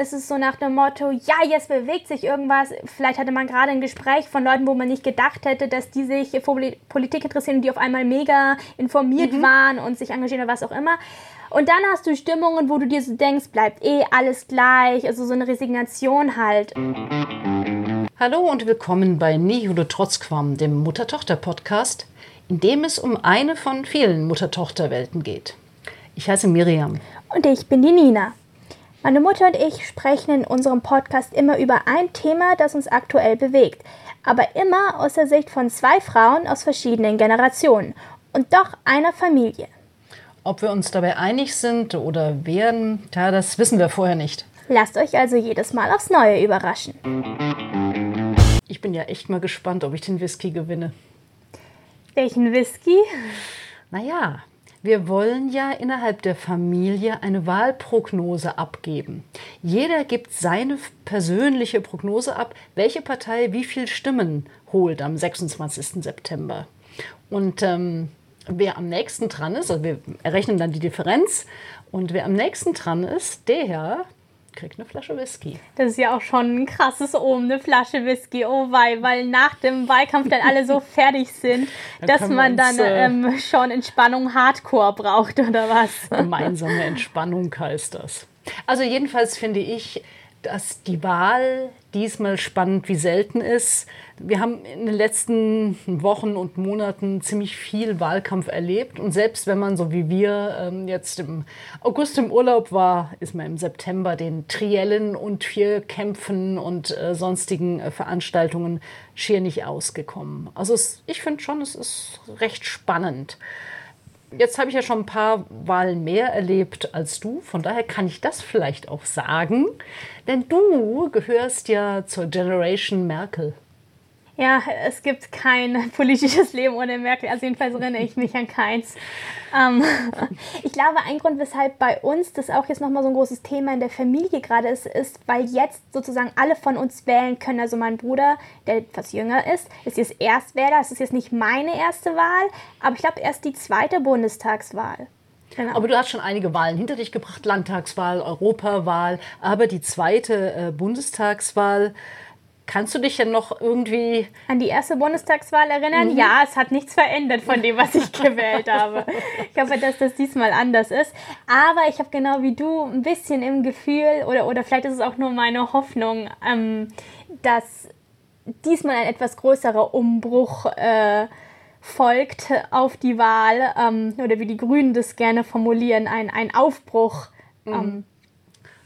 ist es so nach dem Motto, ja, jetzt bewegt sich irgendwas. Vielleicht hatte man gerade ein Gespräch von Leuten, wo man nicht gedacht hätte, dass die sich für Politik interessieren und die auf einmal mega informiert mhm. waren und sich engagieren oder was auch immer. Und dann hast du Stimmungen, wo du dir so denkst, bleibt eh alles gleich, also so eine Resignation halt. Hallo und willkommen bei oder Trotzquam, dem Mutter-Tochter-Podcast, in dem es um eine von vielen Mutter-Tochter-Welten geht. Ich heiße Miriam. Und ich bin die Nina. Meine Mutter und ich sprechen in unserem Podcast immer über ein Thema, das uns aktuell bewegt, aber immer aus der Sicht von zwei Frauen aus verschiedenen Generationen und doch einer Familie. Ob wir uns dabei einig sind oder werden, ja, das wissen wir vorher nicht. Lasst euch also jedes Mal aufs Neue überraschen. Ich bin ja echt mal gespannt, ob ich den Whisky gewinne. Welchen Whisky? Naja, wir wollen ja innerhalb der Familie eine Wahlprognose abgeben. Jeder gibt seine persönliche Prognose ab, welche Partei wie viele Stimmen holt am 26. September. Und ähm, wer am nächsten dran ist, also wir errechnen dann die Differenz, und wer am nächsten dran ist, der kriegt eine Flasche Whisky. Das ist ja auch schon ein krasses Ohm, eine Flasche Whisky. Oh wei, weil nach dem Wahlkampf dann alle so fertig sind, dass man dann uns, äh, ähm, schon Entspannung Hardcore braucht oder was. Gemeinsame Entspannung heißt das. Also jedenfalls finde ich, dass die Wahl diesmal spannend wie selten ist. Wir haben in den letzten Wochen und Monaten ziemlich viel Wahlkampf erlebt. Und selbst wenn man, so wie wir, ähm, jetzt im August im Urlaub war, ist man im September den Triellen und Vierkämpfen und äh, sonstigen äh, Veranstaltungen schier nicht ausgekommen. Also es, ich finde schon, es ist recht spannend. Jetzt habe ich ja schon ein paar Wahlen mehr erlebt als du, von daher kann ich das vielleicht auch sagen, denn du gehörst ja zur Generation Merkel. Ja, es gibt kein politisches Leben ohne Merkel. Also jedenfalls erinnere ich mich an keins. Ähm, ich glaube, ein Grund, weshalb bei uns das auch jetzt nochmal so ein großes Thema in der Familie gerade ist, ist, weil jetzt sozusagen alle von uns wählen können. Also mein Bruder, der etwas jünger ist, ist jetzt Erstwähler. Es ist jetzt nicht meine erste Wahl, aber ich glaube erst die zweite Bundestagswahl. Genau. Aber du hast schon einige Wahlen hinter dich gebracht, Landtagswahl, Europawahl, aber die zweite äh, Bundestagswahl Kannst du dich denn noch irgendwie an die erste Bundestagswahl erinnern? Mhm. Ja, es hat nichts verändert von dem, was ich gewählt habe. Ich hoffe, dass das diesmal anders ist. Aber ich habe genau wie du ein bisschen im Gefühl, oder, oder vielleicht ist es auch nur meine Hoffnung, ähm, dass diesmal ein etwas größerer Umbruch äh, folgt auf die Wahl, ähm, oder wie die Grünen das gerne formulieren, ein, ein Aufbruch. Mhm. Ähm,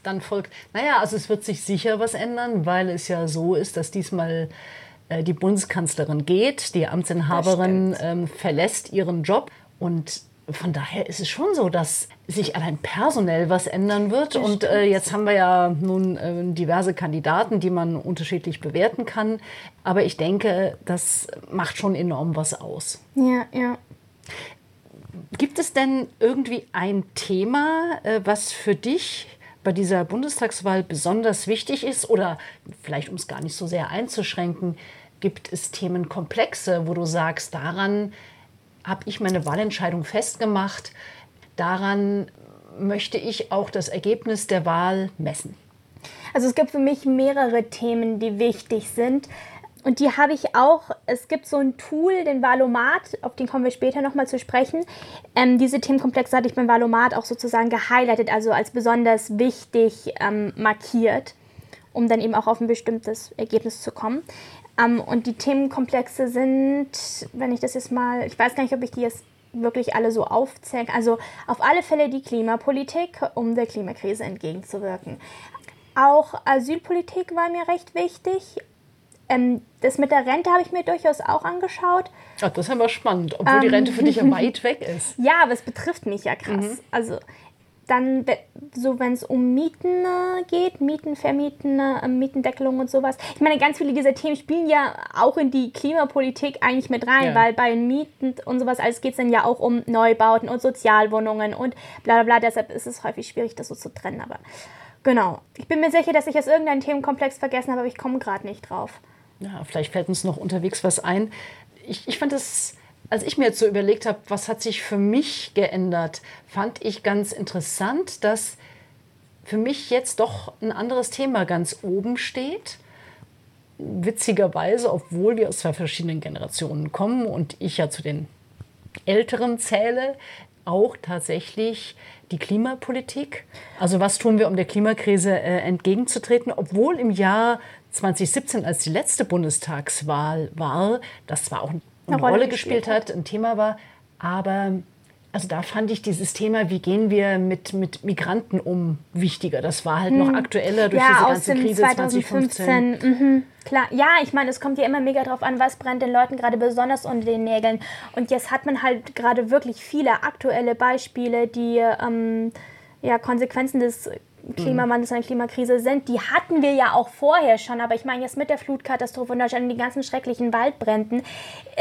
dann folgt, naja, also es wird sich sicher was ändern, weil es ja so ist, dass diesmal äh, die Bundeskanzlerin geht, die Amtsinhaberin ähm, verlässt ihren Job und von daher ist es schon so, dass sich allein personell was ändern wird. Das und äh, jetzt haben wir ja nun äh, diverse Kandidaten, die man unterschiedlich bewerten kann. Aber ich denke, das macht schon enorm was aus. Ja, ja. Gibt es denn irgendwie ein Thema, äh, was für dich bei dieser Bundestagswahl besonders wichtig ist oder vielleicht um es gar nicht so sehr einzuschränken, gibt es Themenkomplexe, wo du sagst, daran habe ich meine Wahlentscheidung festgemacht, daran möchte ich auch das Ergebnis der Wahl messen? Also es gibt für mich mehrere Themen, die wichtig sind. Und die habe ich auch, es gibt so ein Tool, den Valomat, auf den kommen wir später nochmal zu sprechen. Ähm, diese Themenkomplexe hatte ich beim Valomat auch sozusagen gehighlightet, also als besonders wichtig ähm, markiert, um dann eben auch auf ein bestimmtes Ergebnis zu kommen. Ähm, und die Themenkomplexe sind, wenn ich das jetzt mal, ich weiß gar nicht, ob ich die jetzt wirklich alle so aufzählen. Also auf alle Fälle die Klimapolitik, um der Klimakrise entgegenzuwirken. Auch Asylpolitik war mir recht wichtig ähm, das mit der Rente habe ich mir durchaus auch angeschaut. Ach, das ist aber spannend, obwohl ähm, die Rente für dich ja weit weg ist. Ja, aber es betrifft mich ja krass. Mhm. Also dann, so wenn es um Mieten äh, geht, Mieten, Vermieten, äh, Mietendeckelung und sowas. Ich meine, ganz viele dieser Themen spielen ja auch in die Klimapolitik eigentlich mit rein, ja. weil bei Mieten und sowas alles geht es dann ja auch um Neubauten und Sozialwohnungen und bla bla bla. Deshalb ist es häufig schwierig, das so zu trennen. Aber genau. Ich bin mir sicher, dass ich jetzt irgendeinen Themenkomplex vergessen habe, aber ich komme gerade nicht drauf ja, vielleicht fällt uns noch unterwegs was ein. Ich, ich fand es, als ich mir jetzt so überlegt habe, was hat sich für mich geändert, fand ich ganz interessant, dass für mich jetzt doch ein anderes Thema ganz oben steht. Witzigerweise, obwohl wir aus zwei verschiedenen Generationen kommen und ich ja zu den Älteren zähle, auch tatsächlich die Klimapolitik. Also was tun wir, um der Klimakrise äh, entgegenzutreten, obwohl im Jahr 2017, als die letzte Bundestagswahl war, das zwar auch eine, eine Rolle, Rolle gespielt hat, ein Thema war, aber also da fand ich dieses Thema, wie gehen wir mit, mit Migranten um, wichtiger. Das war halt hm. noch aktueller durch ja, diese ganze Krise 2015. 2015. Mhm. Klar, ja, ich meine, es kommt ja immer mega drauf an, was brennt den Leuten gerade besonders unter den Nägeln. Und jetzt hat man halt gerade wirklich viele aktuelle Beispiele, die ähm, ja, Konsequenzen des Klimawandels, eine Klimakrise sind, die hatten wir ja auch vorher schon. Aber ich meine, jetzt mit der Flutkatastrophe und die ganzen schrecklichen Waldbränden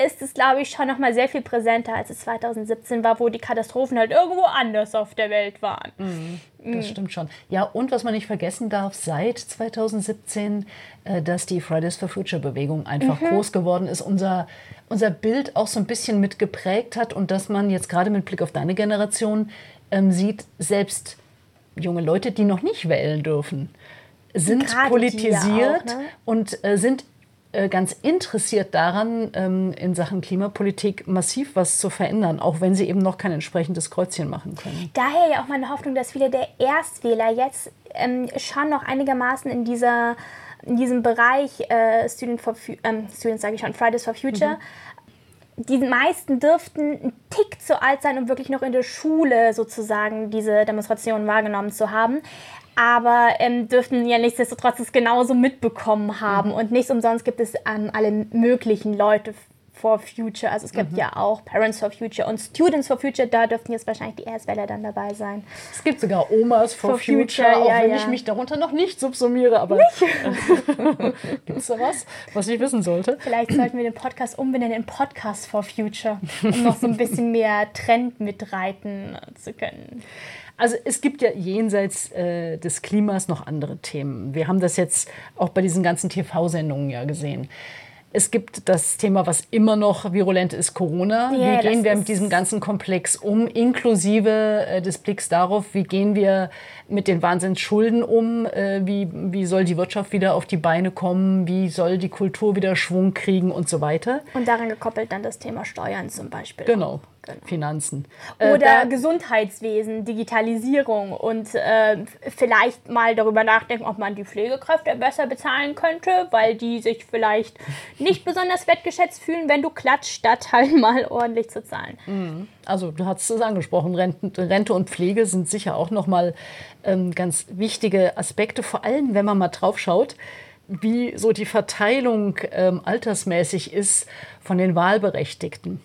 ist es, glaube ich, schon noch mal sehr viel präsenter, als es 2017 war, wo die Katastrophen halt irgendwo anders auf der Welt waren. Mhm, das mhm. stimmt schon. Ja, und was man nicht vergessen darf, seit 2017, äh, dass die Fridays for Future Bewegung einfach mhm. groß geworden ist, unser, unser Bild auch so ein bisschen mitgeprägt hat und dass man jetzt gerade mit Blick auf deine Generation ähm, sieht, selbst junge Leute, die noch nicht wählen dürfen, sind Gerade politisiert auch, ne? und äh, sind äh, ganz interessiert daran, ähm, in Sachen Klimapolitik massiv was zu verändern, auch wenn sie eben noch kein entsprechendes Kreuzchen machen können. Daher ja auch meine Hoffnung, dass viele der Erstwähler jetzt ähm, schon noch einigermaßen in dieser in diesem Bereich äh, Student for ähm, Students sage ich schon Fridays for Future mhm die meisten dürften ein Tick zu alt sein, um wirklich noch in der Schule sozusagen diese Demonstrationen wahrgenommen zu haben. Aber ähm, dürften ja nichtsdestotrotz es genauso mitbekommen haben. Mhm. Und nicht umsonst gibt es ähm, alle möglichen Leute for Future. Also es gibt mhm. ja auch Parents for Future und Students for Future. Da dürften jetzt wahrscheinlich die Erstwähler dann dabei sein. Es gibt sogar Omas for, for Future, Future, auch ja, wenn ja. ich mich darunter noch nicht subsumiere. Aber gibt es da was, was ich wissen sollte? Vielleicht sollten wir den Podcast umbenennen in Podcast for Future, um noch so ein bisschen mehr Trend mitreiten zu können. Also es gibt ja jenseits äh, des Klimas noch andere Themen. Wir haben das jetzt auch bei diesen ganzen TV-Sendungen ja gesehen. Es gibt das Thema, was immer noch virulent ist, Corona. Yeah, wie gehen wir mit diesem ganzen Komplex um, inklusive äh, des Blicks darauf, wie gehen wir mit den Wahnsinnsschulden um, äh, wie, wie soll die Wirtschaft wieder auf die Beine kommen, wie soll die Kultur wieder Schwung kriegen und so weiter. Und daran gekoppelt dann das Thema Steuern zum Beispiel. Genau. Genau. Finanzen. Äh, Oder äh, Gesundheitswesen, Digitalisierung und äh, vielleicht mal darüber nachdenken, ob man die Pflegekräfte besser bezahlen könnte, weil die sich vielleicht nicht besonders wertgeschätzt fühlen, wenn du klatscht, statt halt mal ordentlich zu zahlen. Mhm. Also du hast es angesprochen, Rente, Rente und Pflege sind sicher auch nochmal ähm, ganz wichtige Aspekte, vor allem wenn man mal drauf schaut wie so die Verteilung ähm, altersmäßig ist von den Wahlberechtigten.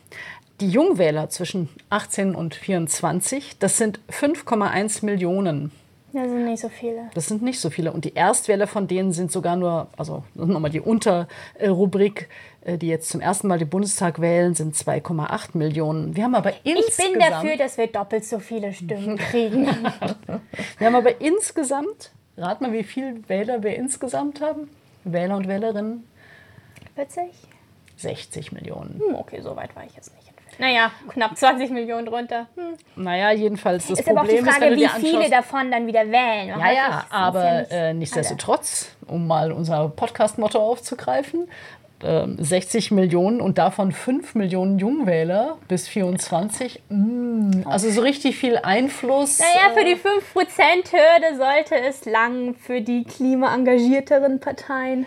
Die Jungwähler zwischen 18 und 24, das sind 5,1 Millionen. Das sind nicht so viele. Das sind nicht so viele. Und die Erstwähler von denen sind sogar nur, also nochmal die Unterrubrik, äh, die jetzt zum ersten Mal den Bundestag wählen, sind 2,8 Millionen. Wir haben aber insgesamt. Ich bin dafür, dass wir doppelt so viele Stimmen kriegen. wir haben aber insgesamt, rat mal, wie viele Wähler wir insgesamt haben? Wähler und Wählerinnen? 40? 60 Millionen. Hm, okay, so weit war ich jetzt nicht. Naja, knapp 20 Millionen drunter. Hm. Naja, jedenfalls das ist Problem aber auch die Frage, ist, wie viele davon dann wieder wählen. Ja, ja, aber ja nicht äh, nichtsdestotrotz, um mal unser Podcast-Motto aufzugreifen, äh, 60 Millionen und davon 5 Millionen Jungwähler bis 24. Mm, also so richtig viel Einfluss. Naja, für die 5%-Hürde sollte es lang für die klimaengagierteren Parteien.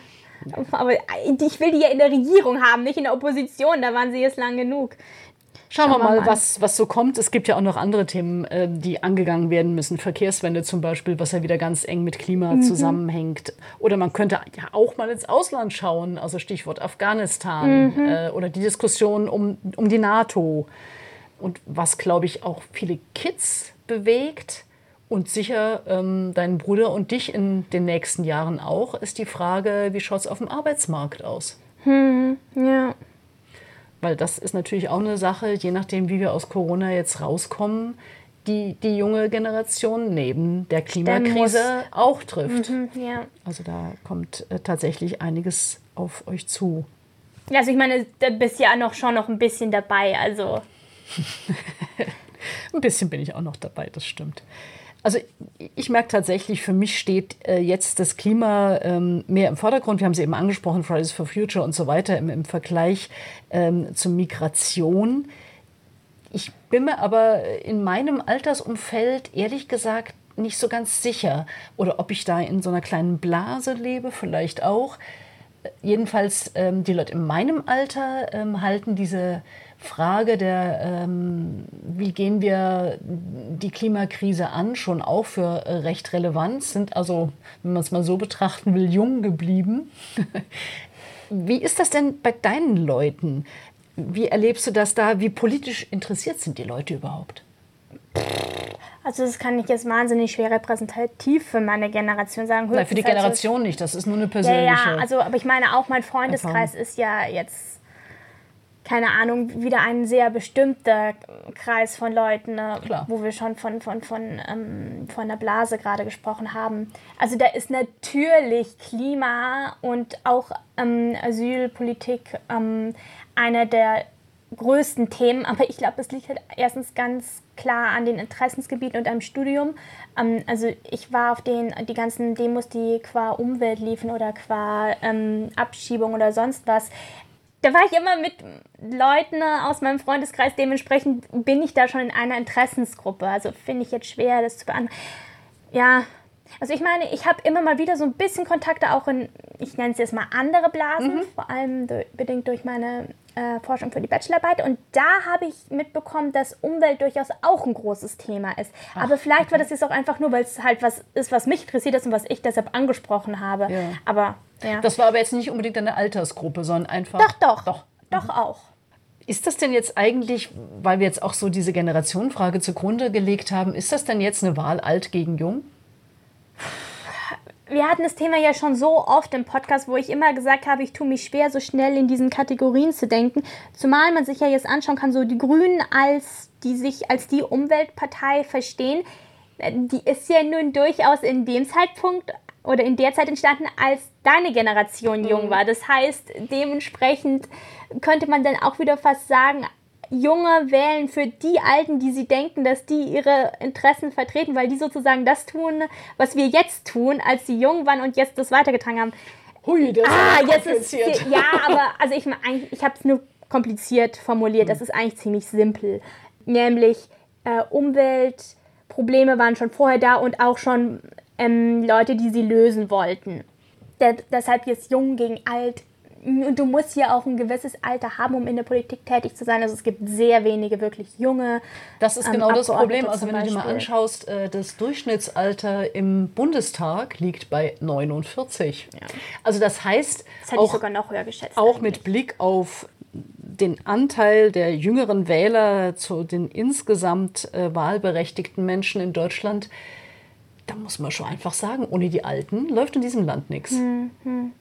Aber ich will die ja in der Regierung haben, nicht in der Opposition. Da waren sie jetzt lang genug. Schauen, wir mal, mal, Was, was so kommt. Es gibt ja auch noch andere Themen, äh, die angegangen werden müssen. Verkehrswende zum Beispiel, was ja wieder ganz eng mit Klima mhm. zusammenhängt. Oder man könnte ja auch mal ins Ausland schauen, also Stichwort Afghanistan mhm. äh, oder die Diskussion um, um die NATO. Und was, glaube ich, auch viele Kids bewegt und sicher ähm, deinen Bruder und dich in den nächsten Jahren auch, ist die Frage, wie schaut es auf dem Arbeitsmarkt aus? Mhm. Ja. Weil das ist natürlich auch eine Sache, je nachdem, wie wir aus Corona jetzt rauskommen, die die junge Generation neben der Klimakrise auch trifft. Mhm, ja. Also da kommt äh, tatsächlich einiges auf euch zu. Ja, also ich meine, da bist ja noch schon noch ein bisschen dabei, also. ein bisschen bin ich auch noch dabei, das stimmt. Also ich merke tatsächlich, für mich steht äh, jetzt das Klima ähm, mehr im Vordergrund. Wir haben es eben angesprochen, Fridays for Future und so weiter im, im Vergleich ähm, zur Migration. Ich bin mir aber in meinem Altersumfeld ehrlich gesagt nicht so ganz sicher. Oder ob ich da in so einer kleinen Blase lebe, vielleicht auch. Jedenfalls ähm, die Leute in meinem Alter ähm, halten diese Frage der, ähm, wie gehen wir die Klimakrise an, schon auch für äh, recht relevant, sind also, wenn man es mal so betrachten will, jung geblieben. wie ist das denn bei deinen Leuten? Wie erlebst du das da? Wie politisch interessiert sind die Leute überhaupt? Also das kann ich jetzt wahnsinnig schwer repräsentativ für meine Generation sagen. Nein, für die also Generation also, nicht, das ist nur eine persönliche. Ja, ja, also aber ich meine auch mein Freundeskreis Erfahrung. ist ja jetzt keine Ahnung, wieder ein sehr bestimmter Kreis von Leuten, ne, wo wir schon von, von, von, ähm, von der Blase gerade gesprochen haben. Also da ist natürlich Klima und auch ähm, Asylpolitik ähm, einer der größten Themen, aber ich glaube, es liegt halt erstens ganz klar an den Interessensgebieten und am Studium. Ähm, also ich war auf den die ganzen Demos, die qua Umwelt liefen oder qua ähm, Abschiebung oder sonst was da war ich immer mit Leuten aus meinem Freundeskreis. Dementsprechend bin ich da schon in einer Interessensgruppe. Also finde ich jetzt schwer, das zu beantworten. Ja, also ich meine, ich habe immer mal wieder so ein bisschen Kontakte auch in, ich nenne es jetzt mal andere Blasen, mhm. vor allem durch, bedingt durch meine äh, Forschung für die Bachelorarbeit. Und da habe ich mitbekommen, dass Umwelt durchaus auch ein großes Thema ist. Ach, aber vielleicht okay. war das jetzt auch einfach nur, weil es halt was ist, was mich interessiert ist und was ich deshalb angesprochen habe. Ja. Aber ja. Das war aber jetzt nicht unbedingt eine Altersgruppe, sondern einfach. Doch, doch. Doch, doch mhm. auch. Ist das denn jetzt eigentlich, weil wir jetzt auch so diese Generationenfrage zugrunde gelegt haben, ist das denn jetzt eine Wahl alt gegen jung? Wir hatten das Thema ja schon so oft im Podcast, wo ich immer gesagt habe, ich tue mich schwer, so schnell in diesen Kategorien zu denken. Zumal man sich ja jetzt anschauen kann, so die Grünen als die sich als die Umweltpartei verstehen, die ist ja nun durchaus in dem Zeitpunkt oder in der Zeit entstanden, als deine Generation jung mhm. war. Das heißt, dementsprechend könnte man dann auch wieder fast sagen, Junge wählen für die Alten, die sie denken, dass die ihre Interessen vertreten, weil die sozusagen das tun, was wir jetzt tun, als sie jung waren und jetzt das weitergetragen haben. Hui, das ah, ist jetzt ist ja, aber also ich ich habe es nur kompliziert formuliert. Das ist eigentlich ziemlich simpel, nämlich äh, Umweltprobleme waren schon vorher da und auch schon ähm, Leute, die sie lösen wollten. Der, deshalb jetzt jung gegen alt und du musst hier auch ein gewisses Alter haben, um in der Politik tätig zu sein. Also es gibt sehr wenige wirklich junge. Das ist genau ähm, das Problem. Also wenn du dir mal anschaust, äh, das Durchschnittsalter im Bundestag liegt bei 49. Ja. Also das heißt, das hätte auch, ich sogar noch höher geschätzt. Auch eigentlich. mit Blick auf den Anteil der jüngeren Wähler zu den insgesamt äh, wahlberechtigten Menschen in Deutschland, da muss man schon einfach sagen, ohne die Alten läuft in diesem Land nichts. Mhm.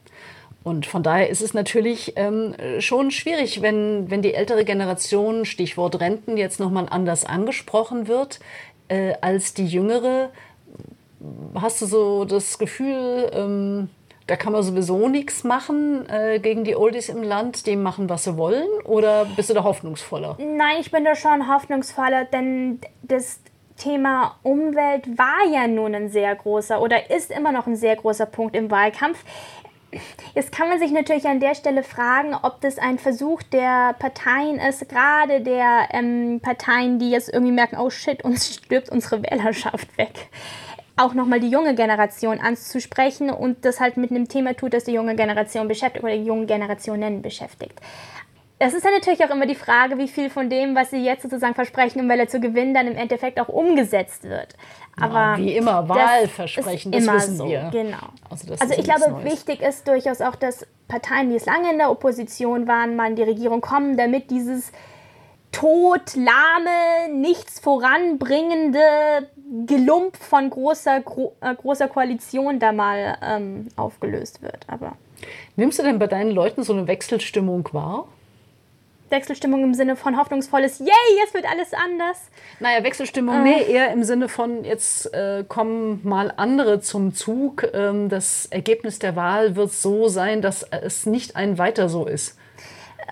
Und von daher ist es natürlich ähm, schon schwierig, wenn, wenn die ältere Generation, Stichwort Renten, jetzt nochmal anders angesprochen wird äh, als die jüngere. Hast du so das Gefühl, ähm, da kann man sowieso nichts machen äh, gegen die Oldies im Land, die machen, was sie wollen? Oder bist du da hoffnungsvoller? Nein, ich bin da schon hoffnungsvoller, denn das Thema Umwelt war ja nun ein sehr großer oder ist immer noch ein sehr großer Punkt im Wahlkampf. Jetzt kann man sich natürlich an der Stelle fragen, ob das ein Versuch der Parteien ist, gerade der ähm, Parteien, die jetzt irgendwie merken, oh shit, uns stirbt unsere Wählerschaft weg, auch nochmal die junge Generation anzusprechen und das halt mit einem Thema tut, das die junge Generation beschäftigt oder die jungen Generationen beschäftigt. Es ist dann natürlich auch immer die Frage, wie viel von dem, was sie jetzt sozusagen versprechen, um Welle zu gewinnen, dann im Endeffekt auch umgesetzt wird. Aber ja, wie immer, Wahlversprechen, das, das wissen so, wir. Genau. Also, also ich glaube, wichtig ist durchaus auch, dass Parteien, die es lange in der Opposition waren, mal in die Regierung kommen, damit dieses todlahme, nichts voranbringende Gelump von großer, gro äh, großer Koalition da mal ähm, aufgelöst wird. Aber Nimmst du denn bei deinen Leuten so eine Wechselstimmung wahr? Wechselstimmung im Sinne von hoffnungsvolles, yay, jetzt wird alles anders. Naja, Wechselstimmung, äh. nee, eher im Sinne von, jetzt äh, kommen mal andere zum Zug. Ähm, das Ergebnis der Wahl wird so sein, dass es nicht ein weiter so ist.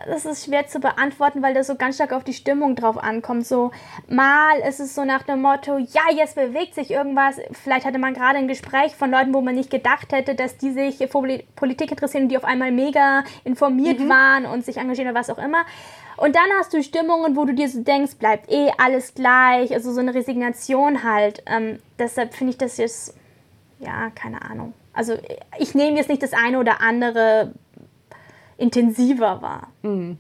Das ist schwer zu beantworten, weil das so ganz stark auf die Stimmung drauf ankommt. So mal ist es so nach dem Motto, ja, jetzt bewegt sich irgendwas. Vielleicht hatte man gerade ein Gespräch von Leuten, wo man nicht gedacht hätte, dass die sich für Politik interessieren und die auf einmal mega informiert mhm. waren und sich engagieren oder was auch immer. Und dann hast du Stimmungen, wo du dir so denkst, bleibt eh alles gleich, also so eine Resignation halt. Ähm, deshalb finde ich das jetzt, ja, keine Ahnung. Also ich nehme jetzt nicht das eine oder andere intensiver wahr. Mhm.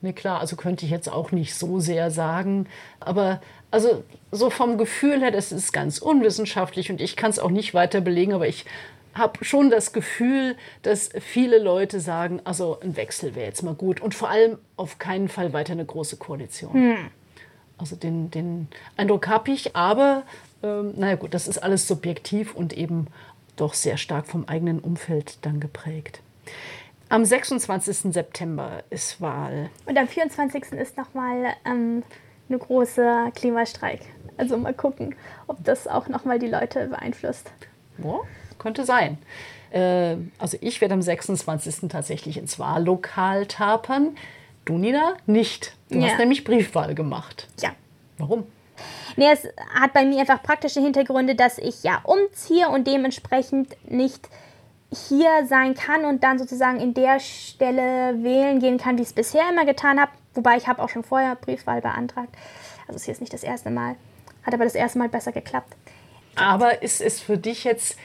Ne, klar, also könnte ich jetzt auch nicht so sehr sagen. Aber also so vom Gefühl her, das ist ganz unwissenschaftlich und ich kann es auch nicht weiter belegen, aber ich habe schon das Gefühl, dass viele Leute sagen, also ein Wechsel wäre jetzt mal gut und vor allem auf keinen Fall weiter eine große Koalition. Hm. Also den, den Eindruck habe ich, aber ähm, naja gut, das ist alles subjektiv und eben doch sehr stark vom eigenen Umfeld dann geprägt. Am 26. September ist Wahl. Und am 24. ist nochmal ähm, eine große Klimastreik. Also mal gucken, ob das auch nochmal die Leute beeinflusst. Ja, könnte sein. Äh, also ich werde am 26. tatsächlich ins Wahllokal tapern. Du, Nina, nicht. Du ja. hast nämlich Briefwahl gemacht. Ja. Warum? Nee, es hat bei mir einfach praktische Hintergründe, dass ich ja umziehe und dementsprechend nicht hier sein kann und dann sozusagen in der Stelle wählen gehen kann, wie ich es bisher immer getan habe. Wobei ich habe auch schon vorher Briefwahl beantragt. Also es ist jetzt nicht das erste Mal. Hat aber das erste Mal besser geklappt. Aber ist es für dich jetzt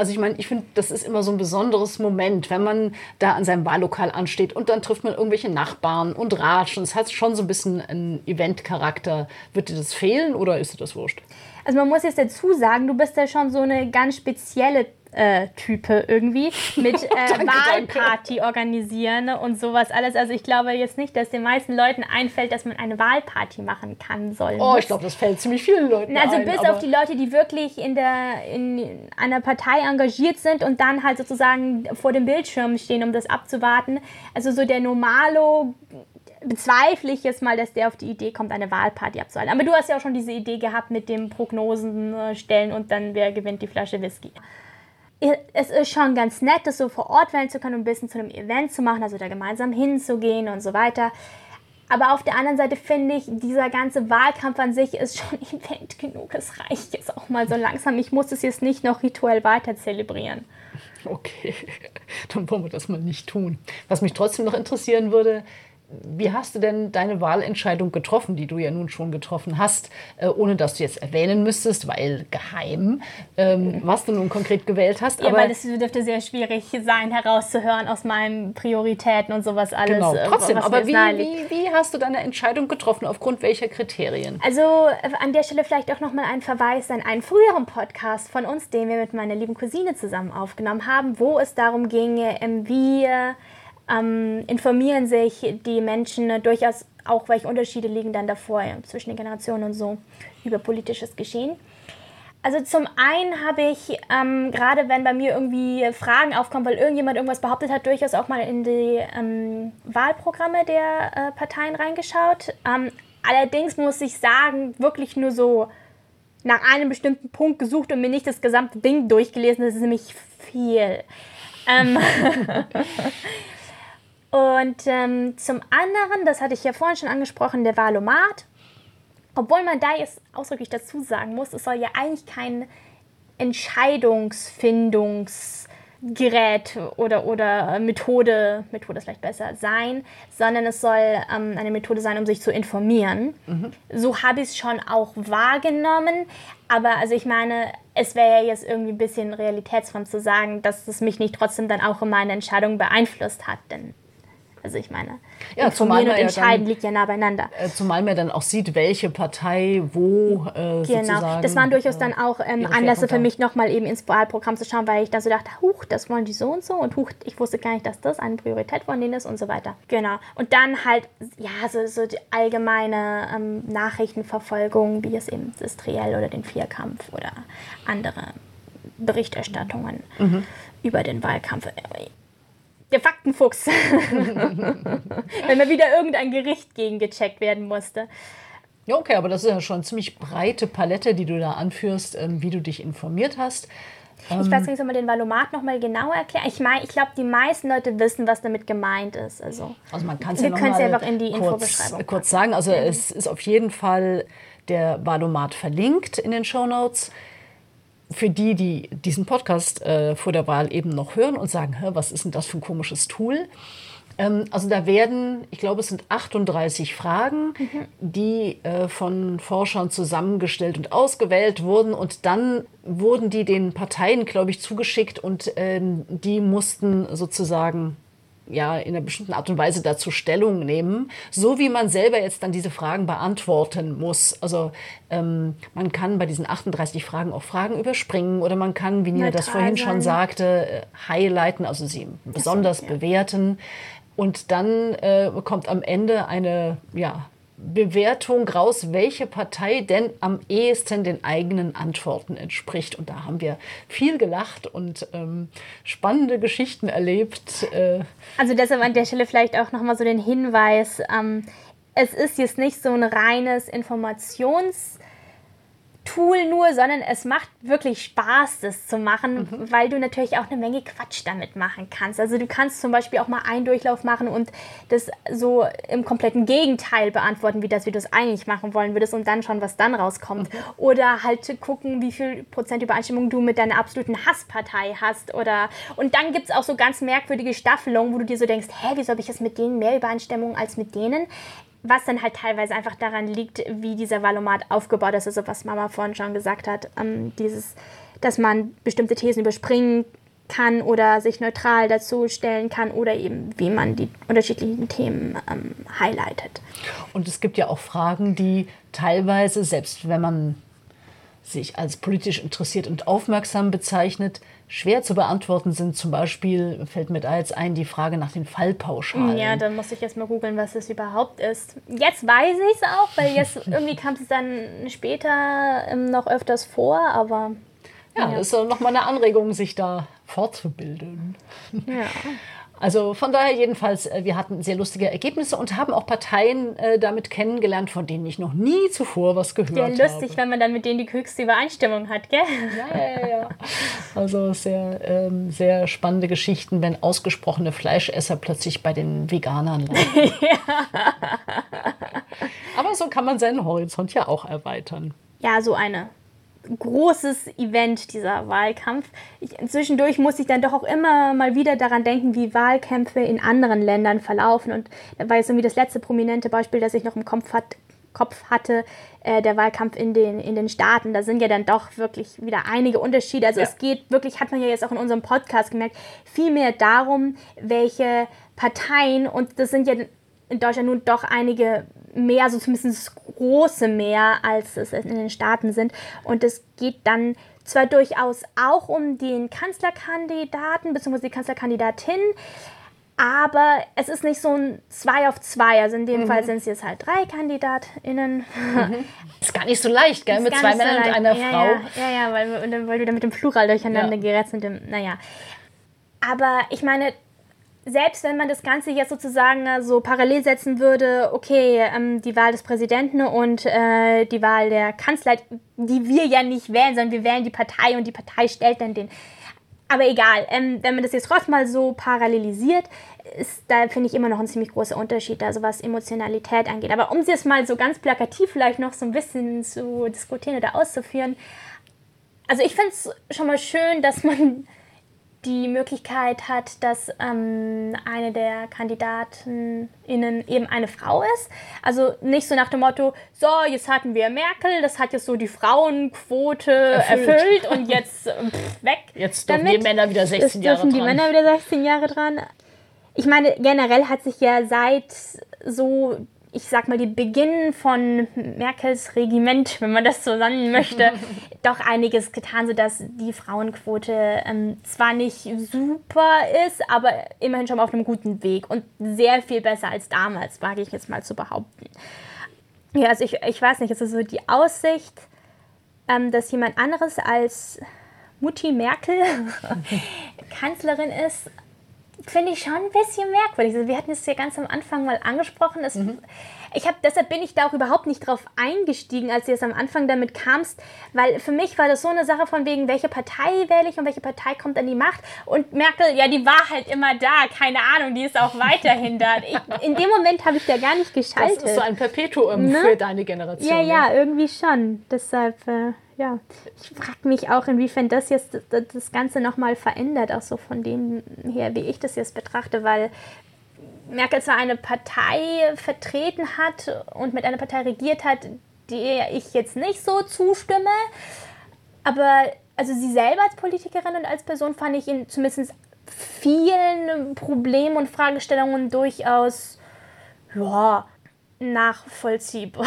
also ich meine, ich finde, das ist immer so ein besonderes Moment, wenn man da an seinem Wahllokal ansteht und dann trifft man irgendwelche Nachbarn und ratscht. Und es hat schon so ein bisschen einen Eventcharakter. Wird dir das fehlen oder ist dir das wurscht? Also man muss jetzt dazu sagen, du bist ja schon so eine ganz spezielle äh, Type irgendwie mit äh, danke, Wahlparty danke. organisieren und sowas alles. Also ich glaube jetzt nicht, dass den meisten Leuten einfällt, dass man eine Wahlparty machen kann soll. Oh, ich glaube, das fällt ziemlich vielen Leuten also ein. Also bis auf die Leute, die wirklich in der in einer Partei engagiert sind und dann halt sozusagen vor dem Bildschirm stehen, um das abzuwarten. Also so der Normalo bezweifle ich jetzt mal, dass der auf die Idee kommt, eine Wahlparty abzuhalten. Aber du hast ja auch schon diese Idee gehabt mit dem Prognosen äh, stellen und dann wer gewinnt die Flasche Whisky es ist schon ganz nett, das so vor Ort wählen zu können und ein bisschen zu einem Event zu machen, also da gemeinsam hinzugehen und so weiter. Aber auf der anderen Seite finde ich, dieser ganze Wahlkampf an sich ist schon Event genug. Es reicht jetzt auch mal so langsam. Ich muss es jetzt nicht noch rituell weiter zelebrieren. Okay, dann wollen wir das mal nicht tun. Was mich trotzdem noch interessieren würde, wie hast du denn deine Wahlentscheidung getroffen, die du ja nun schon getroffen hast, äh, ohne dass du jetzt erwähnen müsstest, weil geheim, ähm, was du nun konkret gewählt hast? Ja, aber weil es dürfte sehr schwierig sein, herauszuhören aus meinen Prioritäten und sowas alles. Genau, äh, trotzdem, aber wie, wie, wie, hast du deine Entscheidung getroffen, aufgrund welcher Kriterien? Also äh, an der Stelle vielleicht auch nochmal ein Verweis an einen früheren Podcast von uns, den wir mit meiner lieben Cousine zusammen aufgenommen haben, wo es darum ging, ähm, wie ähm, informieren sich die Menschen äh, durchaus auch, welche Unterschiede liegen dann davor ja, zwischen den Generationen und so über politisches Geschehen. Also zum einen habe ich, ähm, gerade wenn bei mir irgendwie Fragen aufkommen, weil irgendjemand irgendwas behauptet hat, durchaus auch mal in die ähm, Wahlprogramme der äh, Parteien reingeschaut. Ähm, allerdings muss ich sagen, wirklich nur so nach einem bestimmten Punkt gesucht und mir nicht das gesamte Ding durchgelesen. Das ist nämlich viel. Und ähm, zum anderen, das hatte ich ja vorhin schon angesprochen, der Valomat. Obwohl man da jetzt ausdrücklich dazu sagen muss, es soll ja eigentlich kein Entscheidungsfindungsgerät oder, oder Methode, Methode ist vielleicht besser, sein, sondern es soll ähm, eine Methode sein, um sich zu informieren. Mhm. So habe ich es schon auch wahrgenommen. Aber also ich meine, es wäre ja jetzt irgendwie ein bisschen realitätsfremd zu sagen, dass es mich nicht trotzdem dann auch in meiner Entscheidung beeinflusst hat. Denn also ich meine, ja, informieren und entscheiden ja dann, liegt ja nah beieinander. Äh, zumal man dann auch sieht, welche Partei wo äh, Genau, das waren durchaus dann auch ähm, Anlässe für mich nochmal eben ins Wahlprogramm zu schauen, weil ich dann so dachte, huch, das wollen die so und so und huch, ich wusste gar nicht, dass das eine Priorität von denen ist und so weiter. Genau. Und dann halt, ja, so, so die allgemeine ähm, Nachrichtenverfolgung, wie es eben das Triell oder den Vierkampf oder andere Berichterstattungen mhm. über den Wahlkampf der Faktenfuchs. Wenn mal wieder irgendein Gericht gegengecheckt werden musste. Ja, okay, aber das ist ja schon eine ziemlich breite Palette, die du da anführst, ähm, wie du dich informiert hast. Ich weiß ähm, nicht, soll man den Valomat noch mal genauer erklären? Ich meine, ich glaube, die meisten Leute wissen, was damit gemeint ist. Also, also man kann es ja noch mal einfach in die kurz, kurz sagen. Also mhm. es ist auf jeden Fall der Valomat verlinkt in den Show Notes. Für die, die diesen Podcast äh, vor der Wahl eben noch hören und sagen, was ist denn das für ein komisches Tool? Ähm, also da werden, ich glaube, es sind 38 Fragen, mhm. die äh, von Forschern zusammengestellt und ausgewählt wurden. Und dann wurden die den Parteien, glaube ich, zugeschickt und ähm, die mussten sozusagen ja, in einer bestimmten Art und Weise dazu Stellung nehmen, so wie man selber jetzt dann diese Fragen beantworten muss. Also ähm, man kann bei diesen 38 Fragen auch Fragen überspringen oder man kann, wie Nina das vorhin sein. schon sagte, äh, highlighten, also sie besonders so, ja. bewerten. Und dann äh, kommt am Ende eine ja, Bewertung raus, welche Partei denn am ehesten den eigenen Antworten entspricht. Und da haben wir viel gelacht und ähm, spannende Geschichten erlebt. Äh also deshalb an der Stelle vielleicht auch nochmal so den Hinweis, ähm, es ist jetzt nicht so ein reines Informations- Tool nur, sondern es macht wirklich Spaß, das zu machen, mhm. weil du natürlich auch eine Menge Quatsch damit machen kannst. Also du kannst zum Beispiel auch mal einen Durchlauf machen und das so im kompletten Gegenteil beantworten, wie das, wie du es eigentlich machen wollen würdest und dann schon, was dann rauskommt. Mhm. Oder halt gucken, wie viel Prozent Übereinstimmung du mit deiner absoluten Hasspartei hast. Oder und dann gibt es auch so ganz merkwürdige Staffelungen, wo du dir so denkst, hä, wieso habe ich jetzt mit denen mehr Übereinstimmung als mit denen? Was dann halt teilweise einfach daran liegt, wie dieser Valomat aufgebaut ist, also was Mama vorhin schon gesagt hat, ähm, dieses, dass man bestimmte Thesen überspringen kann oder sich neutral dazu stellen kann oder eben wie man die unterschiedlichen Themen ähm, highlightet. Und es gibt ja auch Fragen, die teilweise, selbst wenn man sich als politisch interessiert und aufmerksam bezeichnet, schwer zu beantworten sind. Zum Beispiel fällt mir da jetzt ein die Frage nach den Fallpauschalen. Ja, dann muss ich jetzt mal googeln, was das überhaupt ist. Jetzt weiß ich es auch, weil jetzt irgendwie kam es dann später ähm, noch öfters vor, aber. Ja, ja. das ist nochmal eine Anregung, sich da fortzubilden. Ja. Also von daher jedenfalls, äh, wir hatten sehr lustige Ergebnisse und haben auch Parteien äh, damit kennengelernt, von denen ich noch nie zuvor was gehört habe. Ja, lustig, habe. wenn man dann mit denen die höchste Übereinstimmung hat, gell? Ja, ja, ja. Also sehr, ähm, sehr spannende Geschichten, wenn ausgesprochene Fleischesser plötzlich bei den Veganern landen. ja. Aber so kann man seinen Horizont ja auch erweitern. Ja, so eine großes Event, dieser Wahlkampf. Ich, zwischendurch muss ich dann doch auch immer mal wieder daran denken, wie Wahlkämpfe in anderen Ländern verlaufen. Und da war jetzt irgendwie das letzte prominente Beispiel, das ich noch im Kopf, hat, Kopf hatte, äh, der Wahlkampf in den, in den Staaten. Da sind ja dann doch wirklich wieder einige Unterschiede. Also ja. es geht wirklich, hat man ja jetzt auch in unserem Podcast gemerkt, viel mehr darum, welche Parteien, und das sind ja in Deutschland nun doch einige mehr, also zumindest große mehr, als es in den Staaten sind. Und es geht dann zwar durchaus auch um den Kanzlerkandidaten bzw. die Kanzlerkandidatin, aber es ist nicht so ein 2 auf 2. Also in dem mhm. Fall sind es jetzt halt drei KandidatInnen. Mhm. Ist gar nicht so leicht, gell? Mit zwei Männern so und einer ja, Frau. Ja, ja, ja weil, weil du da mit dem Plural durcheinander ja. gerätst mit dem, naja. Aber ich meine, selbst wenn man das Ganze jetzt sozusagen äh, so parallel setzen würde, okay, ähm, die Wahl des Präsidenten und äh, die Wahl der Kanzler, die wir ja nicht wählen, sondern wir wählen die Partei und die Partei stellt dann den. Aber egal, ähm, wenn man das jetzt trotzdem mal so parallelisiert, ist da, finde ich, immer noch ein ziemlich großer Unterschied, also was Emotionalität angeht. Aber um jetzt mal so ganz plakativ vielleicht noch so ein bisschen zu diskutieren oder auszuführen, also ich finde es schon mal schön, dass man die Möglichkeit hat, dass ähm, eine der KandidatenInnen eben eine Frau ist. Also nicht so nach dem Motto, so, jetzt hatten wir Merkel, das hat jetzt so die Frauenquote erfüllt, erfüllt und jetzt pff, weg. Jetzt dürfen damit. die Männer wieder 16 Jahre dran. dürfen die Männer wieder 16 Jahre dran. Ich meine, generell hat sich ja seit so ich sag mal, die Beginn von Merkels Regiment, wenn man das so nennen möchte, doch einiges getan, sodass die Frauenquote ähm, zwar nicht super ist, aber immerhin schon mal auf einem guten Weg und sehr viel besser als damals, wage ich jetzt mal zu behaupten. Ja, also ich, ich weiß nicht, es ist so die Aussicht, ähm, dass jemand anderes als Mutti Merkel Kanzlerin ist, finde ich schon ein bisschen merkwürdig. Also wir hatten es ja ganz am Anfang mal angesprochen. Es, mhm. Ich habe deshalb bin ich da auch überhaupt nicht drauf eingestiegen, als du jetzt am Anfang damit kamst, weil für mich war das so eine Sache von wegen, welche Partei wähle ich und welche Partei kommt an die Macht. Und Merkel, ja, die war halt immer da, keine Ahnung, die ist auch weiterhin da. Ich, in dem Moment habe ich da gar nicht geschaltet. Das ist so ein Perpetuum ne? für deine Generation. Ja, ja, ja, irgendwie schon. Deshalb. Äh ja, ich frage mich auch, inwiefern das jetzt das Ganze nochmal verändert, auch so von dem her, wie ich das jetzt betrachte, weil Merkel zwar eine Partei vertreten hat und mit einer Partei regiert hat, die ich jetzt nicht so zustimme, aber also sie selber als Politikerin und als Person fand ich in zumindest vielen Problemen und Fragestellungen durchaus ja, nachvollziehbar.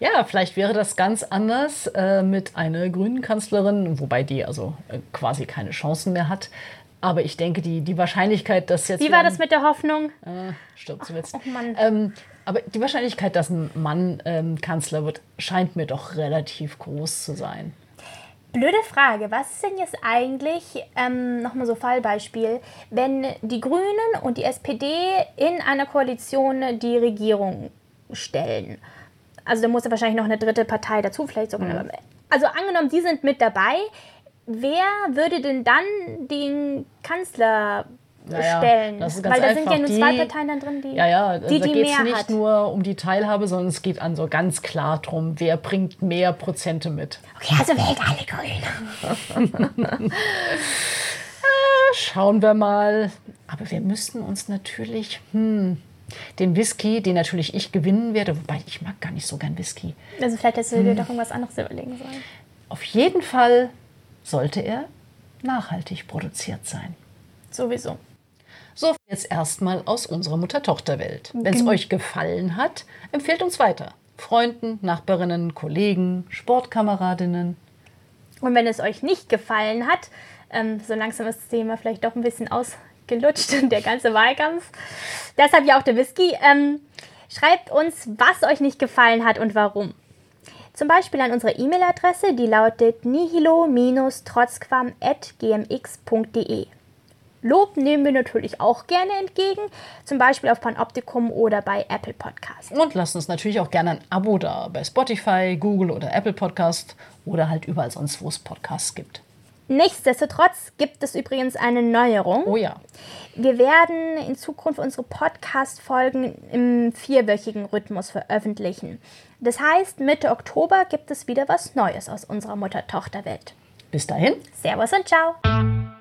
ja, vielleicht wäre das ganz anders äh, mit einer grünen Kanzlerin, wobei die also äh, quasi keine Chancen mehr hat. Aber ich denke, die, die Wahrscheinlichkeit, dass jetzt. Wie war das mit der Hoffnung? Äh, stirbt zuletzt. Oh, Mann. Ähm, aber die Wahrscheinlichkeit, dass ein Mann ähm, Kanzler wird, scheint mir doch relativ groß zu sein. Blöde Frage, was ist denn jetzt eigentlich, ähm, nochmal so Fallbeispiel, wenn die Grünen und die SPD in einer Koalition die Regierung stellen? Also da muss ja wahrscheinlich noch eine dritte Partei dazu, vielleicht sogar. Mhm. Also angenommen, die sind mit dabei, wer würde denn dann den Kanzler naja, stellen. Das ist ganz Weil da sind ja nur zwei Parteien dann drin, die Ja, ja, die, da geht es nicht hat. nur um die Teilhabe, sondern es geht also ganz klar darum, wer bringt mehr Prozente mit. Okay, also wählt alle Grüne. Ah, schauen wir mal. Aber wir müssten uns natürlich... Hm, den Whisky, den natürlich ich gewinnen werde, wobei ich mag gar nicht so gern Whisky. Also vielleicht hättest du dir hm. doch irgendwas anderes überlegen sollen. Auf jeden Fall sollte er nachhaltig produziert sein. Sowieso. So jetzt erstmal aus unserer Mutter-Tochter-Welt. Wenn es euch gefallen hat, empfehlt uns weiter. Freunden, Nachbarinnen, Kollegen, Sportkameradinnen. Und wenn es euch nicht gefallen hat, ähm, so langsam ist das Thema vielleicht doch ein bisschen ausgelutscht, der ganze Wahlkampf. Deshalb ja auch der Whisky. Ähm, schreibt uns, was euch nicht gefallen hat und warum. Zum Beispiel an unsere E-Mail-Adresse, die lautet nihilo-trotzquam.gmx.de. Lob nehmen wir natürlich auch gerne entgegen, zum Beispiel auf Panoptikum oder bei Apple Podcast. Und lasst uns natürlich auch gerne ein Abo da bei Spotify, Google oder Apple Podcast oder halt überall sonst, wo es Podcasts gibt. Nichtsdestotrotz gibt es übrigens eine Neuerung. Oh ja. Wir werden in Zukunft unsere Podcast-Folgen im vierwöchigen Rhythmus veröffentlichen. Das heißt, Mitte Oktober gibt es wieder was Neues aus unserer Mutter-Tochter-Welt. Bis dahin. Servus und ciao.